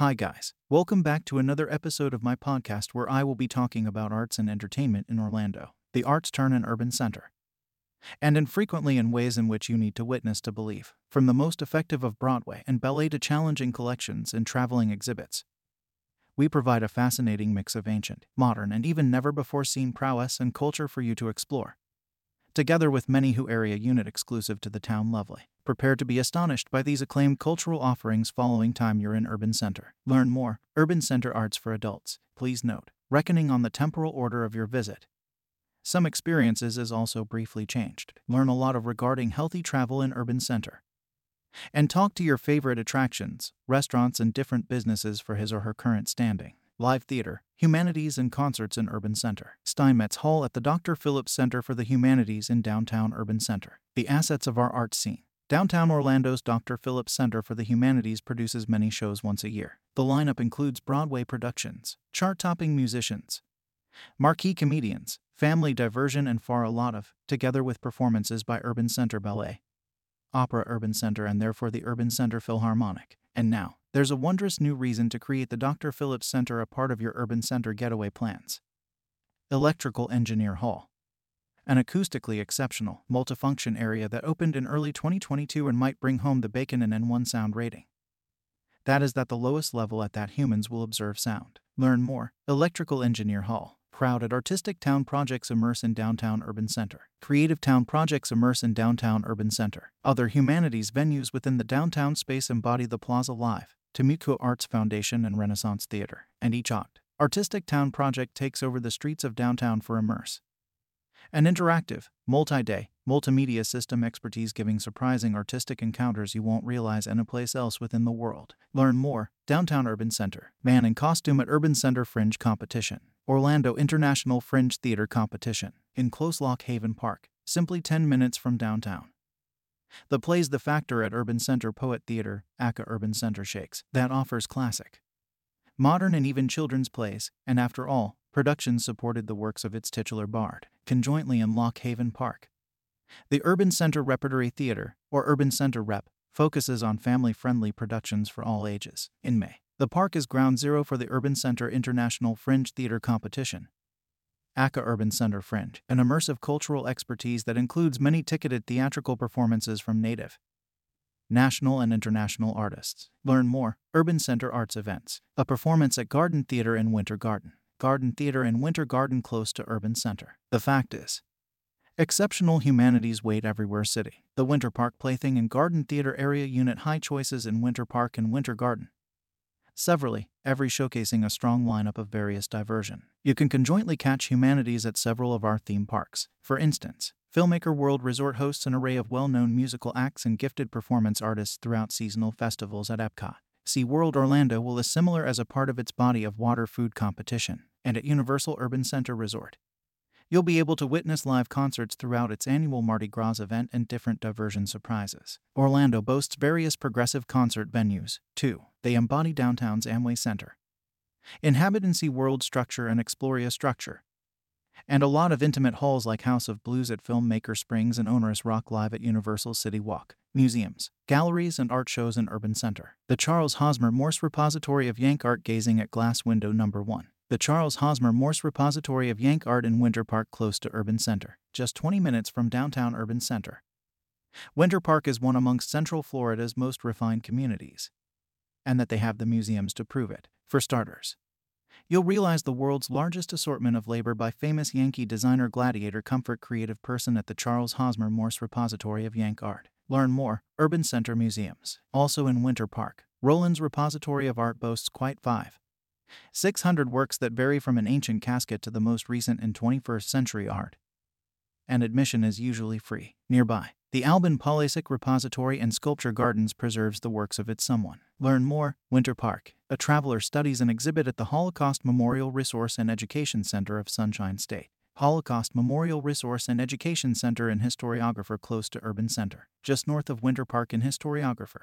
Hi, guys. Welcome back to another episode of my podcast where I will be talking about arts and entertainment in Orlando, the arts turn and urban center. And infrequently in ways in which you need to witness to believe, from the most effective of Broadway and ballet to challenging collections and traveling exhibits. We provide a fascinating mix of ancient, modern, and even never before seen prowess and culture for you to explore. Together with many who area unit exclusive to the town lovely. Prepare to be astonished by these acclaimed cultural offerings following time you're in Urban Center. Learn more. Urban Center Arts for Adults. Please note, reckoning on the temporal order of your visit. Some experiences is also briefly changed. Learn a lot of regarding healthy travel in Urban Center. And talk to your favorite attractions, restaurants, and different businesses for his or her current standing. Live theater, humanities, and concerts in Urban Center. Steinmetz Hall at the Dr. Phillips Center for the Humanities in downtown Urban Center. The assets of our art scene. Downtown Orlando's Dr. Phillips Center for the Humanities produces many shows once a year. The lineup includes Broadway productions, chart topping musicians, marquee comedians, family diversion, and far a lot of, together with performances by Urban Center Ballet, Opera Urban Center, and therefore the Urban Center Philharmonic. And now, there's a wondrous new reason to create the Dr. Phillips Center a part of your Urban Center getaway plans. Electrical Engineer Hall an acoustically exceptional, multifunction area that opened in early 2022 and might bring home the bacon and N1 sound rating. That is that the lowest level at that humans will observe sound. Learn more. Electrical Engineer Hall. At Artistic Town Projects Immerse in Downtown Urban Center. Creative Town Projects Immerse in Downtown Urban Center. Other humanities venues within the downtown space embody the Plaza Live, Timucua Arts Foundation, and Renaissance Theater. And each OCT, Artistic Town Project takes over the streets of downtown for Immerse. An interactive, multi day, multimedia system expertise giving surprising artistic encounters you won't realize anyplace else within the world. Learn more Downtown Urban Center, Man in Costume at Urban Center Fringe Competition, Orlando International Fringe Theater Competition, in Close Lock Haven Park, simply 10 minutes from downtown. The plays The Factor at Urban Center Poet Theater, Aka Urban Center Shakes, that offers classic, modern, and even children's plays, and after all, Productions supported the works of its titular bard, conjointly in Lock Haven Park. The Urban Center Repertory Theater, or Urban Center Rep, focuses on family friendly productions for all ages. In May, the park is ground zero for the Urban Center International Fringe Theater Competition. ACA Urban Center Fringe, an immersive cultural expertise that includes many ticketed theatrical performances from native, national, and international artists. Learn more Urban Center Arts Events, a performance at Garden Theater in Winter Garden. Garden Theater in Winter Garden close to Urban Center. The fact is, exceptional humanities wait everywhere city. The Winter Park Plaything and Garden Theater area unit high choices in Winter Park and Winter Garden. Severally, every showcasing a strong lineup of various diversion. You can conjointly catch humanities at several of our theme parks. For instance, Filmmaker World Resort hosts an array of well known musical acts and gifted performance artists throughout seasonal festivals at Epcot. SeaWorld Orlando will is similar as a part of its body of water food competition and at Universal Urban Center Resort. You'll be able to witness live concerts throughout its annual Mardi Gras event and different diversion surprises. Orlando boasts various progressive concert venues, too. They embody downtown's Amway Center, Inhabitancy World Structure and Exploria Structure, and a lot of intimate halls like House of Blues at Filmmaker Springs and Onerous Rock Live at Universal City Walk, museums, galleries, and art shows in Urban Center. The Charles Hosmer Morse Repository of Yank Art Gazing at Glass Window Number 1 the Charles Hosmer Morse Repository of Yank Art in Winter Park close to Urban Center, just 20 minutes from downtown Urban Center. Winter Park is one amongst Central Florida's most refined communities, and that they have the museums to prove it. For starters, you'll realize the world's largest assortment of labor by famous Yankee designer Gladiator Comfort creative person at the Charles Hosmer Morse Repository of Yank Art. Learn more, Urban Center Museums. Also in Winter Park, Roland's Repository of Art boasts quite five 600 works that vary from an ancient casket to the most recent and 21st century art. And admission is usually free. Nearby, the Albin Polasek Repository and Sculpture Gardens preserves the works of its someone. Learn more, Winter Park. A traveler studies an exhibit at the Holocaust Memorial Resource and Education Center of Sunshine State. Holocaust Memorial Resource and Education Center and Historiographer close to Urban Center, just north of Winter Park and Historiographer.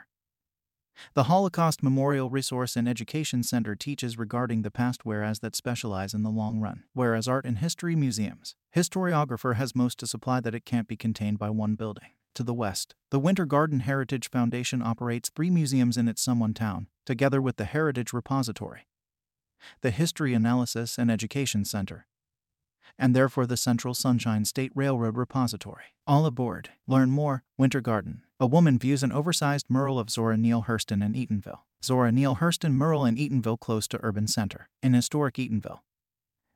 The Holocaust Memorial Resource and Education Center teaches regarding the past whereas that specialize in the long run, whereas art and history museums. Historiographer has most to supply that it can't be contained by one building. To the west, the Winter Garden Heritage Foundation operates three museums in its Someone Town, together with the Heritage Repository, the History Analysis and Education Center, and therefore the Central Sunshine State Railroad Repository. All aboard. Learn more. Winter Garden. A woman views an oversized mural of Zora Neale Hurston in Eatonville. Zora Neale Hurston mural in Eatonville close to Urban Center. In historic Eatonville.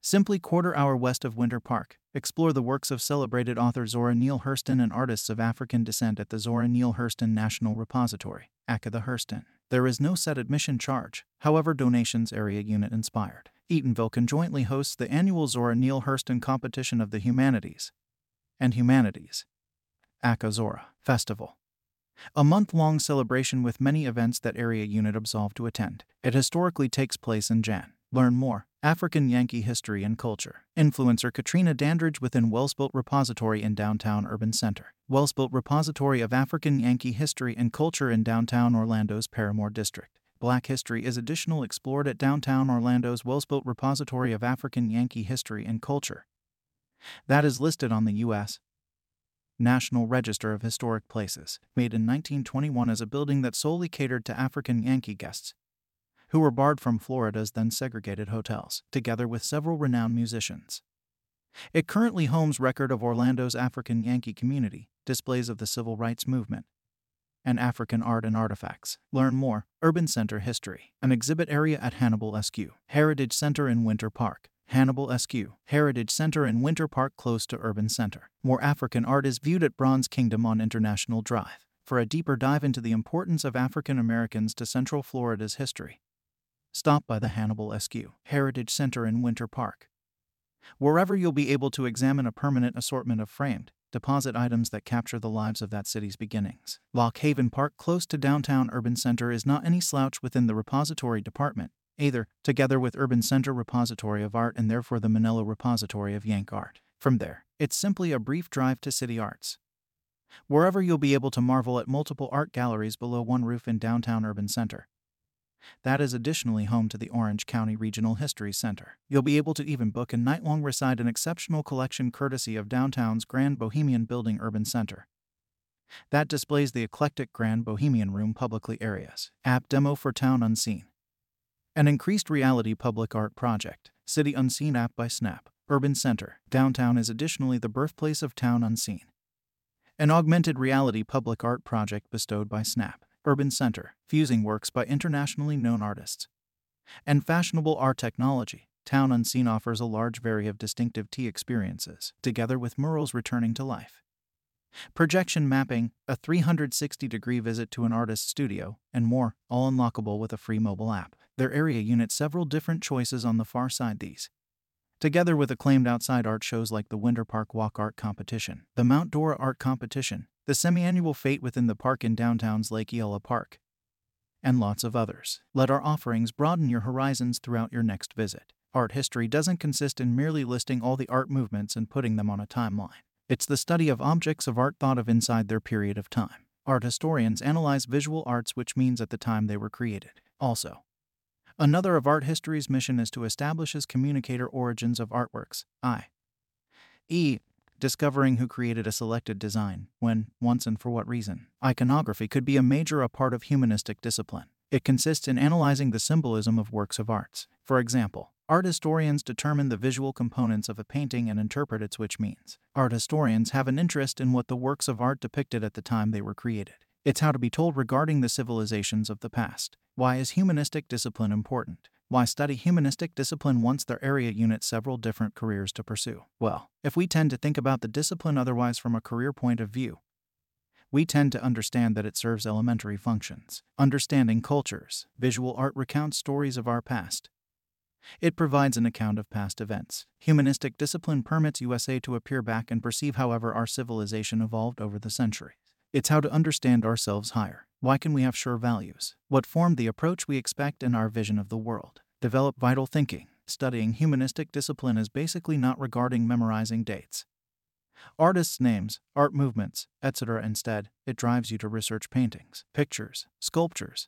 Simply quarter hour west of Winter Park, explore the works of celebrated author Zora Neale Hurston and artists of African descent at the Zora Neale Hurston National Repository, ACA the Hurston. There is no set admission charge, however, donations area unit inspired. Eatonville conjointly hosts the annual Zora Neale Hurston Competition of the Humanities and Humanities, ACA Zora Festival. A month long celebration with many events that area unit absolved to attend. It historically takes place in Jan. Learn more. African Yankee History and Culture. Influencer Katrina Dandridge within Wellsbuilt Repository in downtown Urban Center. Wellsbuilt Repository of African Yankee History and Culture in downtown Orlando's Paramore District. Black history is additional explored at downtown Orlando's Wellsbuilt Repository of African Yankee History and Culture. That is listed on the U.S. National Register of Historic Places, made in 1921 as a building that solely catered to African Yankee guests who were barred from Florida's then segregated hotels, together with several renowned musicians. It currently homes record of Orlando's African Yankee community, displays of the civil rights movement, and African art and artifacts. Learn more. Urban Center History, an exhibit area at Hannibal SQ. Heritage Center in Winter Park. Hannibal SQ. Heritage Center in Winter Park close to Urban Center. More African art is viewed at Bronze Kingdom on International Drive. For a deeper dive into the importance of African Americans to Central Florida's history, stop by the Hannibal SQ Heritage Center in Winter Park. Wherever you'll be able to examine a permanent assortment of framed, deposit items that capture the lives of that city's beginnings. Lock Haven Park, close to downtown Urban Center, is not any slouch within the repository department, either, together with Urban Center Repository of Art and therefore the Mennello Repository of Yank Art. From there, it's simply a brief drive to City Arts. Wherever you'll be able to marvel at multiple art galleries below one roof in downtown Urban Center. That is additionally home to the Orange County Regional History Center. You'll be able to even book a night long recite an exceptional collection courtesy of downtown's Grand Bohemian Building Urban Center. That displays the eclectic Grand Bohemian Room publicly areas. App demo for Town Unseen. An increased reality public art project. City Unseen app by Snap. Urban Center. Downtown is additionally the birthplace of Town Unseen. An augmented reality public art project bestowed by Snap. Urban Center, fusing works by internationally known artists. And fashionable art technology, Town Unseen offers a large variety of distinctive tea experiences, together with murals returning to life. Projection mapping, a 360 degree visit to an artist's studio, and more, all unlockable with a free mobile app. Their area unit several different choices on the far side these. Together with acclaimed outside art shows like the Winter Park Walk Art Competition, the Mount Dora Art Competition, the semi-annual fete within the park in downtown's Lake Eola Park, and lots of others. Let our offerings broaden your horizons throughout your next visit. Art history doesn't consist in merely listing all the art movements and putting them on a timeline. It's the study of objects of art thought of inside their period of time. Art historians analyze visual arts, which means at the time they were created. Also, another of art history's mission is to establish as communicator origins of artworks, i.e., discovering who created a selected design, when, once and for what reason. Iconography could be a major a part of humanistic discipline. It consists in analyzing the symbolism of works of arts. For example, art historians determine the visual components of a painting and interpret its which means. Art historians have an interest in what the works of art depicted at the time they were created. It's how to be told regarding the civilizations of the past. Why is humanistic discipline important? Why study humanistic discipline once their area unit several different careers to pursue? Well, if we tend to think about the discipline otherwise from a career point of view, we tend to understand that it serves elementary functions. Understanding cultures, visual art recounts stories of our past. It provides an account of past events. Humanistic discipline permits USA to appear back and perceive however our civilization evolved over the centuries. It's how to understand ourselves higher. Why can we have sure values? What formed the approach we expect in our vision of the world? Develop vital thinking. Studying humanistic discipline is basically not regarding memorizing dates. Artists' names, art movements, etc. Instead, it drives you to research paintings, pictures, sculptures,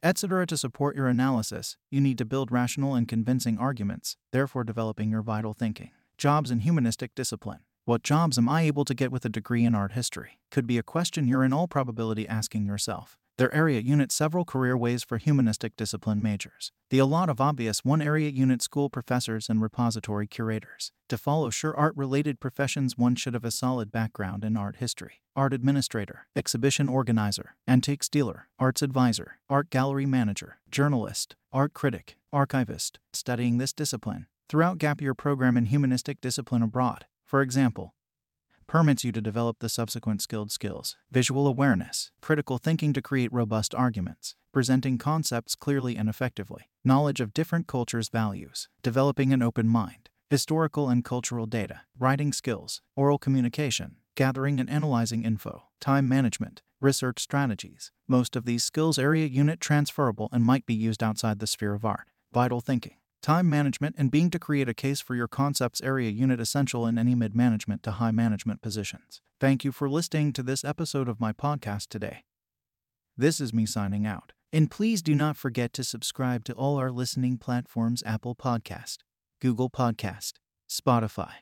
etc. To support your analysis, you need to build rational and convincing arguments, therefore, developing your vital thinking. Jobs in humanistic discipline. What jobs am I able to get with a degree in art history? Could be a question you're in all probability asking yourself. Their area unit several career ways for humanistic discipline majors. The a lot of obvious one area unit school professors and repository curators. To follow sure art related professions, one should have a solid background in art history. Art administrator, exhibition organizer, antiques dealer, arts advisor, art gallery manager, journalist, art critic, archivist, studying this discipline. Throughout gap year program in humanistic discipline abroad, for example, permits you to develop the subsequent skilled skills visual awareness, critical thinking to create robust arguments, presenting concepts clearly and effectively, knowledge of different cultures' values, developing an open mind, historical and cultural data, writing skills, oral communication, gathering and analyzing info, time management, research strategies. Most of these skills area unit transferable and might be used outside the sphere of art. Vital thinking time management, and being to create a case for your concepts area unit essential in any mid management to high management positions. Thank you for listening to this episode of my podcast today. This is me signing out. And please do not forget to subscribe to all our listening platforms Apple Podcast, Google Podcast, Spotify,